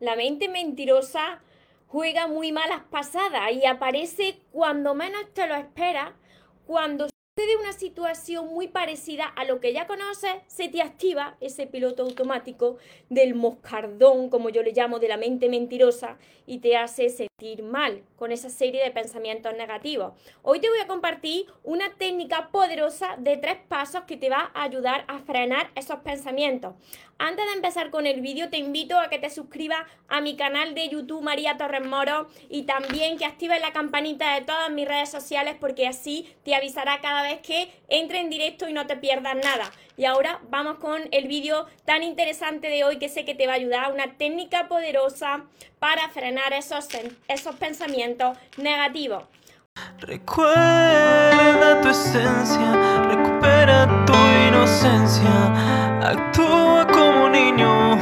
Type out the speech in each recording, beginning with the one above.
La mente mentirosa juega muy malas pasadas y aparece cuando menos te lo esperas, cuando de una situación muy parecida a lo que ya conoces, se te activa ese piloto automático del moscardón, como yo le llamo, de la mente mentirosa, y te hace mal con esa serie de pensamientos negativos. Hoy te voy a compartir una técnica poderosa de tres pasos que te va a ayudar a frenar esos pensamientos. Antes de empezar con el vídeo, te invito a que te suscribas a mi canal de YouTube María Torres Moro y también que actives la campanita de todas mis redes sociales porque así te avisará cada vez que entre en directo y no te pierdas nada. Y ahora vamos con el vídeo tan interesante de hoy que sé que te va a ayudar, una técnica poderosa para frenar esos, esos pensamientos negativos. Recuerda tu esencia, recupera tu inocencia, actúa como niño,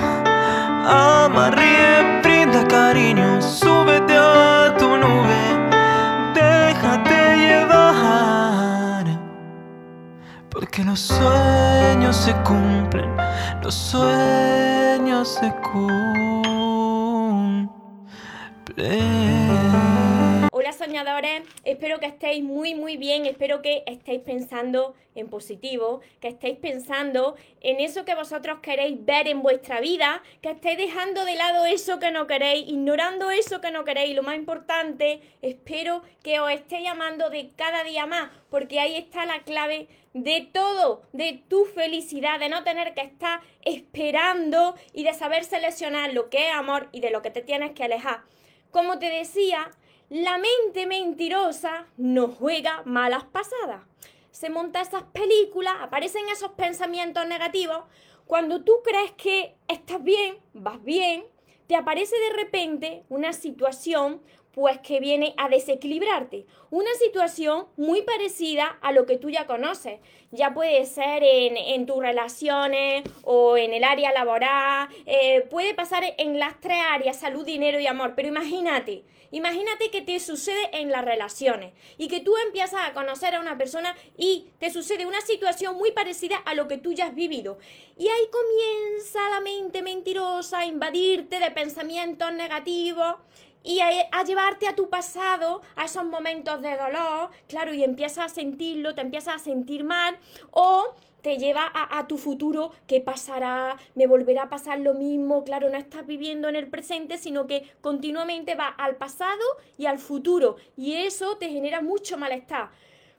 ama, ríe, brinda cariño, súbete a tu nube, déjate llevar, porque los sueños se cumplen, los sueños se cumplen espero que estéis muy muy bien, espero que estéis pensando en positivo, que estéis pensando en eso que vosotros queréis ver en vuestra vida, que estéis dejando de lado eso que no queréis, ignorando eso que no queréis. Lo más importante, espero que os esté llamando de cada día más, porque ahí está la clave de todo, de tu felicidad, de no tener que estar esperando y de saber seleccionar lo que es amor y de lo que te tienes que alejar. Como te decía, la mente mentirosa nos juega malas pasadas. Se monta esas películas, aparecen esos pensamientos negativos. Cuando tú crees que estás bien, vas bien, te aparece de repente una situación pues que viene a desequilibrarte. Una situación muy parecida a lo que tú ya conoces. Ya puede ser en, tus relaciones o en el área laboral, eh, puede pasar en las tres áreas, salud, dinero y amor. Pero imagínate, imagínate que te sucede en las relaciones y que tú empiezas a conocer a una persona y te sucede una situación muy parecida a lo que tú ya has vivido. Y ahí comienza la mente mentirosa a invadirte de pensamientos negativos y a, llevarte a tu pasado, a esos momentos de dolor, claro, y empiezas a sentirlo, te empiezas a sentir mal, o te lleva a, tu futuro, ¿qué pasará? ¿Me volverá a pasar lo mismo? Claro, no estás viviendo en el presente, sino que continuamente vas al pasado y al futuro, y eso te genera mucho malestar.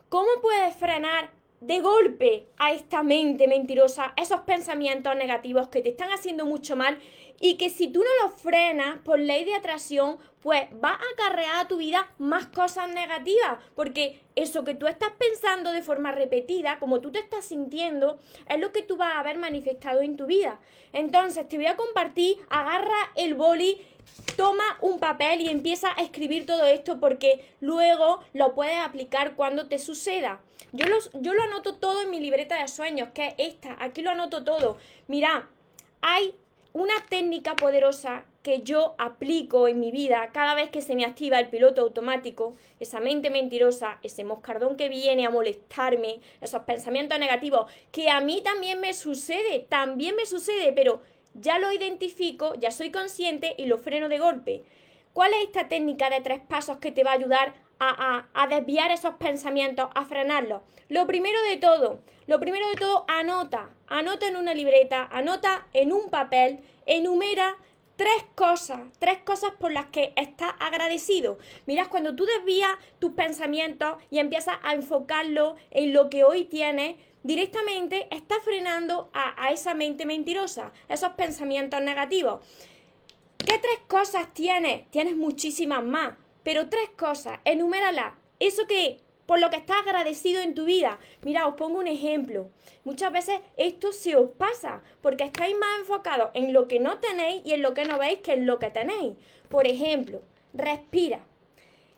¿Cómo puedes frenar de golpe a esta mente mentirosa, esos pensamientos negativos que te están haciendo mucho mal y que si tú no los frenas por ley de atracción, pues va a acarrear a tu vida más cosas negativas, porque eso que tú estás pensando de forma repetida, como tú te estás sintiendo, es lo que tú vas a haber manifestado en tu vida. Entonces, te voy a compartir, agarra el boli, toma un papel y empieza a escribir todo esto porque luego lo puedes aplicar cuando te suceda. Yo, los, yo lo anoto todo en mi libreta de sueños, que es esta, aquí lo anoto todo. Mira, hay una técnica poderosa que yo aplico en mi vida cada vez que se me activa el piloto automático, esa mente mentirosa, ese moscardón que viene a molestarme, esos pensamientos negativos, que a mí también me sucede, también me sucede, pero ya lo identifico, ya soy consciente y lo freno de golpe. ¿Cuál es esta técnica de tres pasos que te va a ayudar a, desviar esos pensamientos, a frenarlos. Lo primero de todo, lo primero de todo, anota, anota en una libreta, anota en un papel, enumera tres cosas, tres cosas por las que estás agradecido. Miras, cuando tú desvías tus pensamientos y empiezas a enfocarlo en lo que hoy tienes, directamente estás frenando a, a esa mente mentirosa, esos pensamientos negativos. ¿Qué tres cosas tienes? Tienes muchísimas más. Pero tres cosas, enumérala. Eso que, por lo que estás agradecido en tu vida. Mira, os pongo un ejemplo. Muchas veces esto se os pasa porque estáis más enfocados en lo que no tenéis y en lo que no veis que en lo que tenéis. Por ejemplo, respira.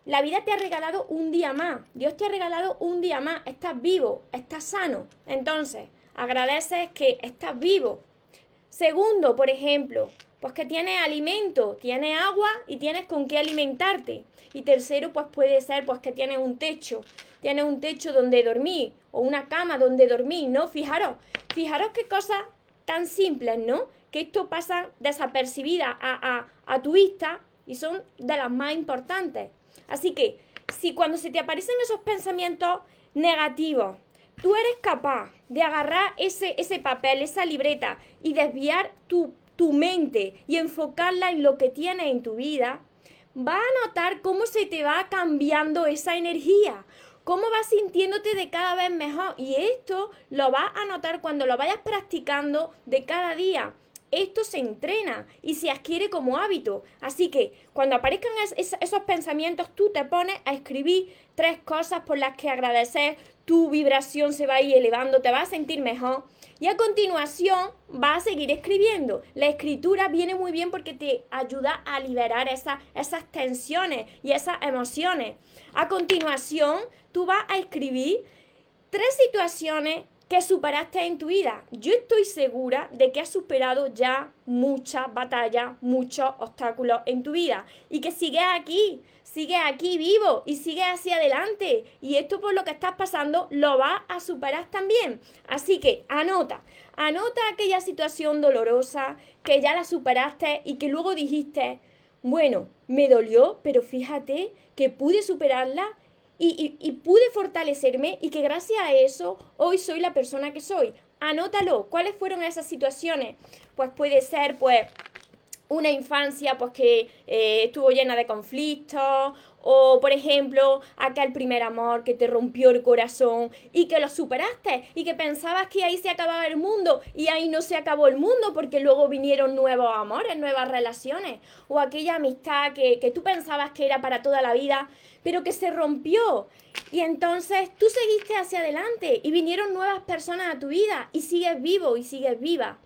La vida te ha regalado un día más. Dios te ha regalado un día más. Estás vivo, estás sano. Entonces, agradeces que estás vivo. Segundo, por ejemplo, pues que tienes alimento, tienes agua y tienes con qué alimentarte. Y tercero, pues puede ser pues que tienes un techo, tienes un techo donde dormir o una cama donde dormir, ¿no? Fijaros, fijaros qué cosas tan simples, ¿no? que esto pasa desapercibida a, a tu vista y son de las más importantes. Así que si cuando se te aparecen esos pensamientos negativos, tú eres capaz de agarrar ese, ese papel, esa libreta y desviar tu, tu mente y enfocarla en lo que tienes en tu vida, va a notar cómo se te va cambiando esa energía, cómo vas sintiéndote de cada vez mejor. Y esto lo vas a notar cuando lo vayas practicando de cada día esto se entrena y se adquiere como hábito. Así que cuando aparezcan esos pensamientos, tú te pones a escribir tres cosas por las que agradecer, tu vibración se va a ir elevando, te vas a sentir mejor. Y a continuación vas a seguir escribiendo. La escritura viene muy bien porque te ayuda a liberar esas tensiones y esas emociones. A continuación, tú vas a escribir tres situaciones que superaste en tu vida. Yo estoy segura de que has superado ya muchas batallas, muchos obstáculos en tu vida y que sigues aquí, sigues aquí vivo y sigues hacia adelante. Y esto por lo que estás pasando lo vas a superar también. Así que anota, anota aquella situación dolorosa que ya la superaste y que luego dijiste, bueno, me dolió, pero fíjate que pude superarla y, pude fortalecerme y que gracias a eso hoy soy la persona que soy. Anótalo, ¿cuáles fueron esas situaciones? Pues puede ser, pues, una infancia pues que eh, estuvo llena de conflictos o por ejemplo aquel primer amor que te rompió el corazón y que lo superaste y que pensabas que ahí se acababa el mundo y ahí no se acabó el mundo porque luego vinieron nuevos amores, nuevas relaciones o aquella amistad que, que tú pensabas que era para toda la vida pero que se rompió. Y entonces tú seguiste hacia adelante y vinieron nuevas personas a tu vida y sigues vivo y sigues viva.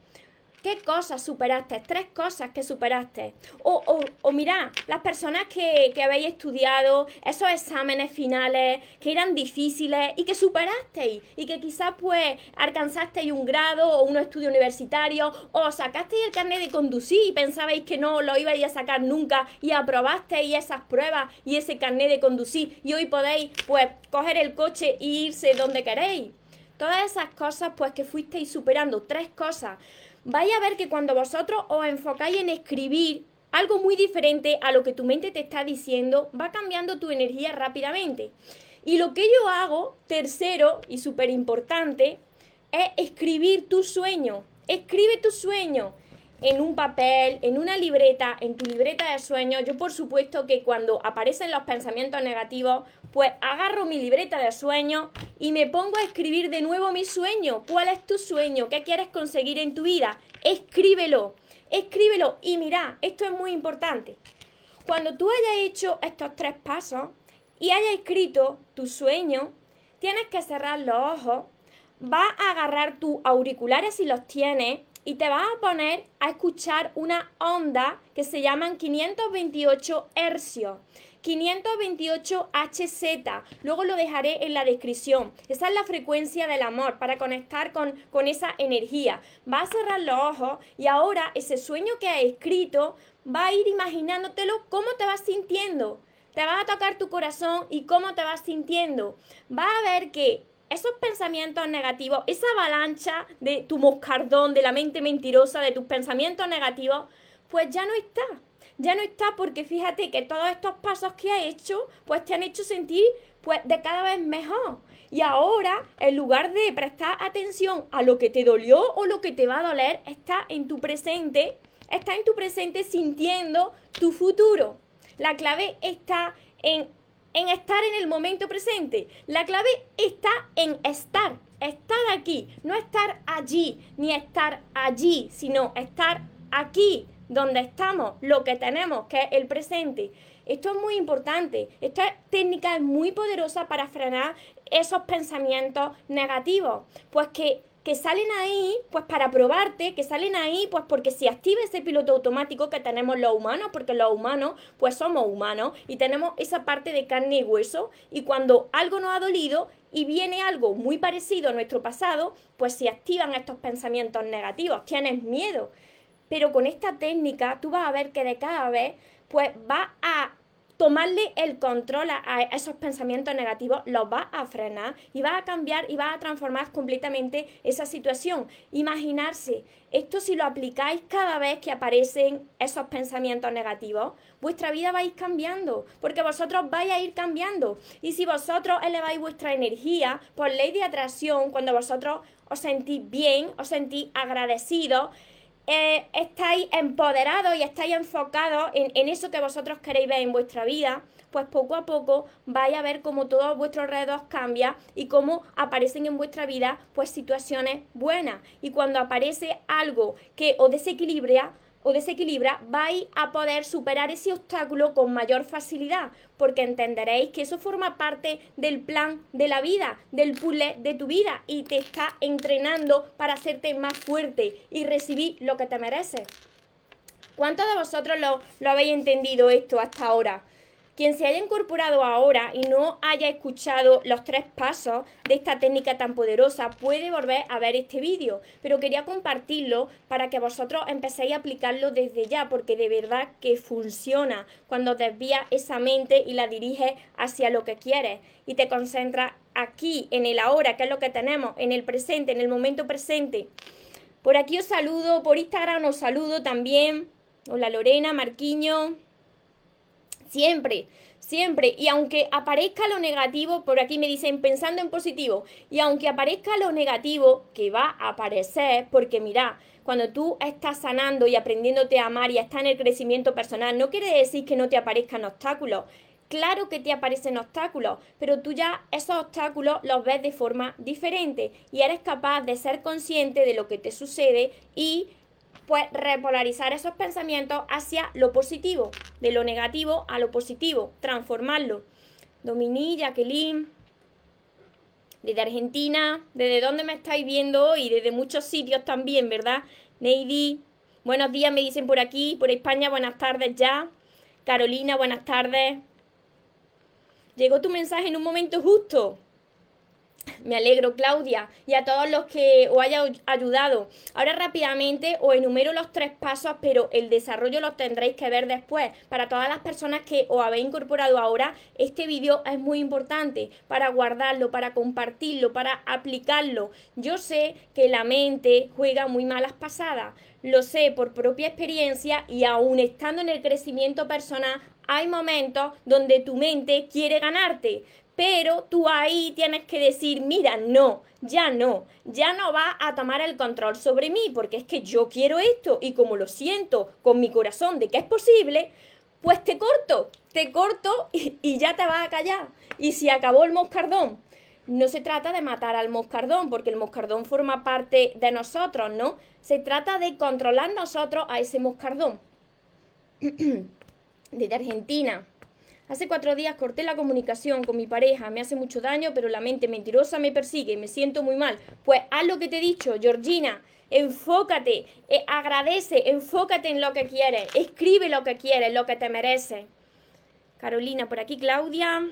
¿Qué cosas superaste? Tres cosas que superaste. O, o, o mira, las personas que, que, habéis estudiado esos exámenes finales que eran difíciles y que superasteis y que quizás pues alcanzasteis un grado o un estudio universitario o sacasteis el carnet de conducir y pensabais que no lo ibais a sacar nunca y aprobasteis esas pruebas y ese carnet de conducir y hoy podéis pues coger el coche e irse donde queréis. Todas esas cosas pues que fuisteis superando, tres cosas vais a ver que cuando vosotros os enfocáis en escribir algo muy diferente a lo que tu mente te está diciendo, va cambiando tu energía rápidamente. Y lo que yo hago, tercero y súper importante, es escribir tu sueño. Escribe tu sueño en un papel, en una libreta, en tu libreta de sueños. Yo por supuesto que cuando aparecen los pensamientos negativos, pues agarro mi libreta de sueños y me pongo a escribir de nuevo mi sueño. ¿Cuál es tu sueño? ¿Qué quieres conseguir en tu vida? Escríbelo, escríbelo. Y mira, esto es muy importante. Cuando tú hayas hecho estos tres pasos y hayas escrito tu sueño, tienes que cerrar los ojos, vas a agarrar tus auriculares si los tienes y te vas a poner a escuchar una onda que se llaman 528 hercios. 528 HZ, luego lo dejaré en la descripción. Esa es la frecuencia del amor para conectar con, con esa energía. Va a cerrar los ojos y ahora ese sueño que has escrito va a ir imaginándotelo cómo te vas sintiendo. Te va a tocar tu corazón y cómo te vas sintiendo. Va a ver que esos pensamientos negativos, esa avalancha de tu moscardón, de la mente mentirosa, de tus pensamientos negativos, pues ya no está. Ya no está porque fíjate que todos estos pasos que has hecho, pues te han hecho sentir pues de cada vez mejor. Y ahora, en lugar de prestar atención a lo que te dolió o lo que te va a doler, está en tu presente, está en tu presente sintiendo tu futuro. La clave está en en estar en el momento presente. La clave está en estar, estar aquí, no estar allí, ni estar allí, sino estar aquí, donde estamos, lo que tenemos, que es el presente. Esto es muy importante. Esta técnica es muy poderosa para frenar esos pensamientos negativos. Pues que que salen ahí, pues para probarte, que salen ahí, pues porque si activa ese piloto automático que tenemos los humanos, porque los humanos, pues somos humanos y tenemos esa parte de carne y hueso, y cuando algo nos ha dolido y viene algo muy parecido a nuestro pasado, pues se activan estos pensamientos negativos, tienes miedo. Pero con esta técnica tú vas a ver que de cada vez, pues va a tomarle el control a, esos pensamientos negativos, los va a frenar y va a cambiar y va a transformar completamente esa situación. Imaginarse, esto si lo aplicáis cada vez que aparecen esos pensamientos negativos, vuestra vida va a ir cambiando, porque vosotros vais a ir cambiando. Y si vosotros eleváis vuestra energía por ley de atracción, cuando vosotros os sentís bien, os sentís agradecidos, eh, estáis empoderados y estáis enfocados en, en, eso que vosotros queréis ver en vuestra vida, pues poco a poco vais a ver cómo todo vuestro alrededor cambia y cómo aparecen en vuestra vida pues situaciones buenas. Y cuando aparece algo que os desequilibra, o desequilibra, vais a poder superar ese obstáculo con mayor facilidad, porque entenderéis que eso forma parte del plan de la vida, del puzzle de tu vida, y te está entrenando para hacerte más fuerte y recibir lo que te mereces. ¿Cuántos de vosotros lo, lo habéis entendido esto hasta ahora? Quien se haya incorporado ahora y no haya escuchado los tres pasos de esta técnica tan poderosa puede volver a ver este vídeo, pero quería compartirlo para que vosotros empecéis a aplicarlo desde ya, porque de verdad que funciona cuando desvías esa mente y la diriges hacia lo que quieres y te concentras aquí, en el ahora, que es lo que tenemos, en el presente, en el momento presente. Por aquí os saludo, por Instagram os saludo también. Hola Lorena, Marquiño. Siempre, siempre. Y aunque aparezca lo negativo, por aquí me dicen pensando en positivo, y aunque aparezca lo negativo, que va a aparecer, porque mira, cuando tú estás sanando y aprendiéndote a amar y estás en el crecimiento personal, no quiere decir que no te aparezcan obstáculos. Claro que te aparecen obstáculos, pero tú ya esos obstáculos los ves de forma diferente y eres capaz de ser consciente de lo que te sucede y pues repolarizar esos pensamientos hacia lo positivo, de lo negativo a lo positivo, transformarlo. Dominique, Jacqueline, desde Argentina, desde dónde me estáis viendo hoy, desde muchos sitios también, ¿verdad? Neidi, buenos días, me dicen por aquí, por España, buenas tardes ya. Carolina, buenas tardes. Llegó tu mensaje en un momento justo. Me alegro, Claudia, y a todos los que os haya ayudado. Ahora rápidamente os enumero los tres pasos, pero el desarrollo lo tendréis que ver después. Para todas las personas que os habéis incorporado ahora, este vídeo es muy importante para guardarlo, para compartirlo, para aplicarlo. Yo sé que la mente juega muy malas pasadas. Lo sé por propia experiencia y aún estando en el crecimiento personal, hay momentos donde tu mente quiere ganarte, pero tú ahí tienes que decir, mira, no, ya no, ya no va a tomar el control sobre mí, porque es que yo quiero esto y como lo siento con mi corazón de que es posible, pues te corto, te corto y, ya te vas a callar. Y si acabó el moscardón, no se trata de matar al moscardón, porque el moscardón forma parte de nosotros, ¿no? Se trata de controlar nosotros a ese moscardón. Desde Argentina. Hace cuatro días corté la comunicación con mi pareja, me hace mucho daño, pero la mente mentirosa me persigue, me siento muy mal. Pues haz lo que te he dicho, Georgina, enfócate, eh, agradece, enfócate en lo que quieres, escribe lo que quieres, lo que te mereces. Carolina, por aquí Claudia,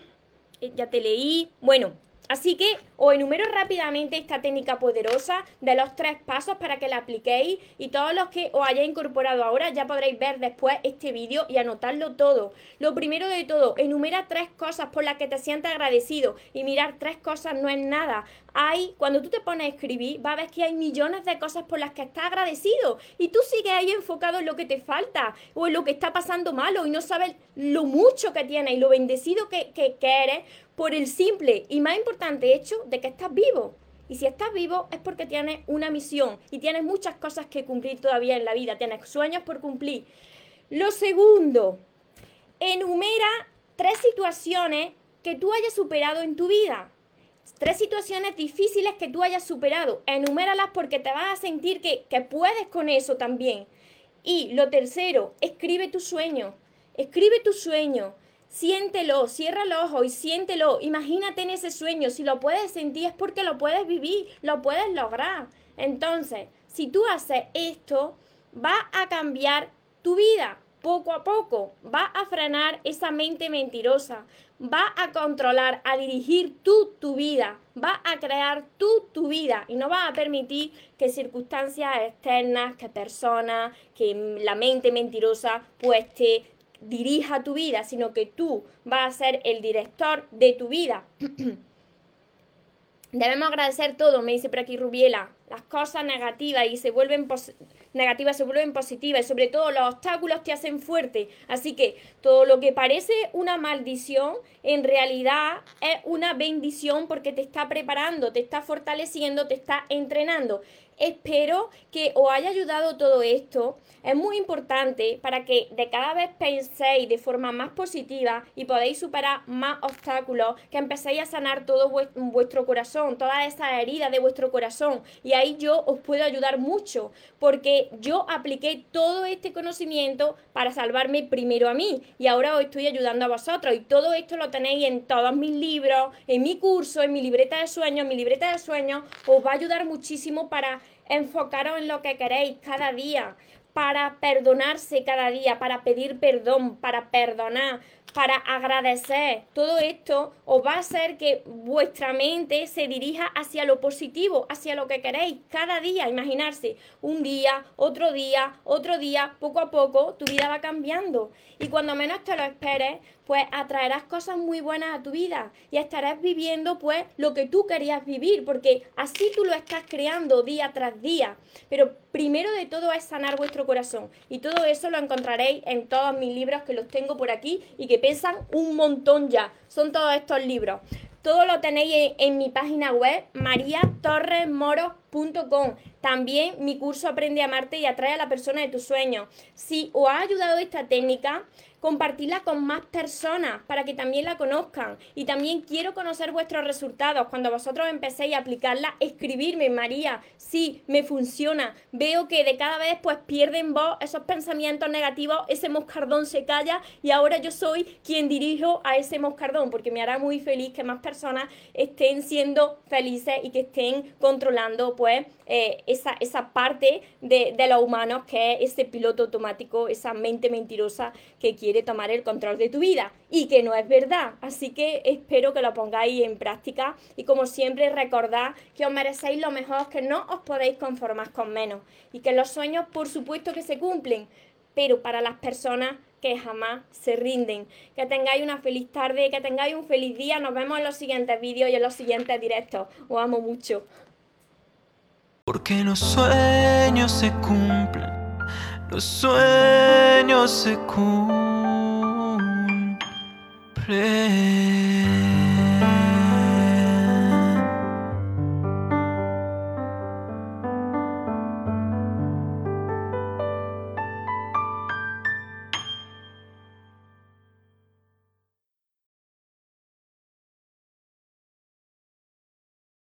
eh, ya te leí. Bueno, Así que os enumero rápidamente esta técnica poderosa de los tres pasos para que la apliquéis y todos los que os hayáis incorporado ahora ya podréis ver después este vídeo y anotarlo todo. Lo primero de todo, enumera tres cosas por las que te sientes agradecido y mirar tres cosas no es nada. Hay, cuando tú te pones a escribir, va a ver que hay millones de cosas por las que estás agradecido y tú sigues ahí enfocado en lo que te falta o en lo que está pasando malo y no sabes lo mucho que tienes y lo bendecido que, que, que eres por el simple y más importante hecho de que estás vivo. Y si estás vivo es porque tienes una misión y tienes muchas cosas que cumplir todavía en la vida, tienes sueños por cumplir. Lo segundo, enumera tres situaciones que tú hayas superado en tu vida. Tres situaciones difíciles que tú hayas superado. Enuméralas porque te vas a sentir que, que puedes con eso también. Y lo tercero, escribe tu sueño. Escribe tu sueño. Siéntelo, cierra los ojos y siéntelo. Imagínate en ese sueño. Si lo puedes sentir es porque lo puedes vivir, lo puedes lograr. Entonces, si tú haces esto, va a cambiar tu vida poco a poco. Va a frenar esa mente mentirosa. Va a controlar, a dirigir tú tu vida. Va a crear tú tu vida. Y no va a permitir que circunstancias externas, que personas, que la mente mentirosa pues te dirija tu vida, sino que tú vas a ser el director de tu vida. Debemos agradecer todo, me dice por aquí Rubiela, las cosas negativas y se vuelven negativas se vuelven positivas y sobre todo los obstáculos te hacen fuerte. Así que todo lo que parece una maldición en realidad es una bendición porque te está preparando, te está fortaleciendo, te está entrenando. Espero que os haya ayudado todo esto. Es muy importante para que de cada vez penséis de forma más positiva y podéis superar más obstáculos, que empecéis a sanar todo vuestro corazón, todas esas heridas de vuestro corazón. Y ahí yo os puedo ayudar mucho, porque yo apliqué todo este conocimiento para salvarme primero a mí y ahora os estoy ayudando a vosotros. Y todo esto lo tenéis en todos mis libros, en mi curso, en mi libreta de sueños. Mi libreta de sueños os va a ayudar muchísimo para enfocaros en lo que queréis cada día, para perdonarse cada día, para pedir perdón, para perdonar, para agradecer. Todo esto os va a hacer que vuestra mente se dirija hacia lo positivo, hacia lo que queréis cada día. Imaginarse un día, otro día, otro día, poco a poco tu vida va cambiando. Y cuando menos te lo esperes, pues atraerás cosas muy buenas a tu vida y estarás viviendo pues lo que tú querías vivir, porque así tú lo estás creando día tras día. Pero primero de todo es sanar vuestro corazón y todo eso lo encontraréis en todos mis libros que los tengo por aquí y que pesan un montón ya. Son todos estos libros. Todo lo tenéis en, mi página web, mariatorresmoros.com. También mi curso Aprende a amarte y atrae a la persona de tus sueños. Si os ha ayudado esta técnica, compartirla con más personas para que también la conozcan. Y también quiero conocer vuestros resultados. Cuando vosotros empecéis a aplicarla, escribirme, María, sí, me funciona. Veo que de cada vez pues pierden voz esos pensamientos negativos, ese moscardón se calla y ahora yo soy quien dirijo a ese moscardón, porque me hará muy feliz que más personas estén siendo felices y que estén controlando pues eh, esa, esa parte de, de los humanos que es ese piloto automático, esa mente mentirosa que quiere tomar el control de tu vida y que no es verdad. Así que espero que lo pongáis en práctica y como siempre recordad que os merecéis lo mejor, que no os podéis conformar con menos y que los sueños por supuesto que se cumplen, pero para las personas que jamás se rinden. Que tengáis una feliz tarde, que tengáis un feliz día. Nos vemos en los siguientes vídeos y en los siguientes directos. Os amo mucho. Porque los sueños se cumplen, los sueños se cumplen.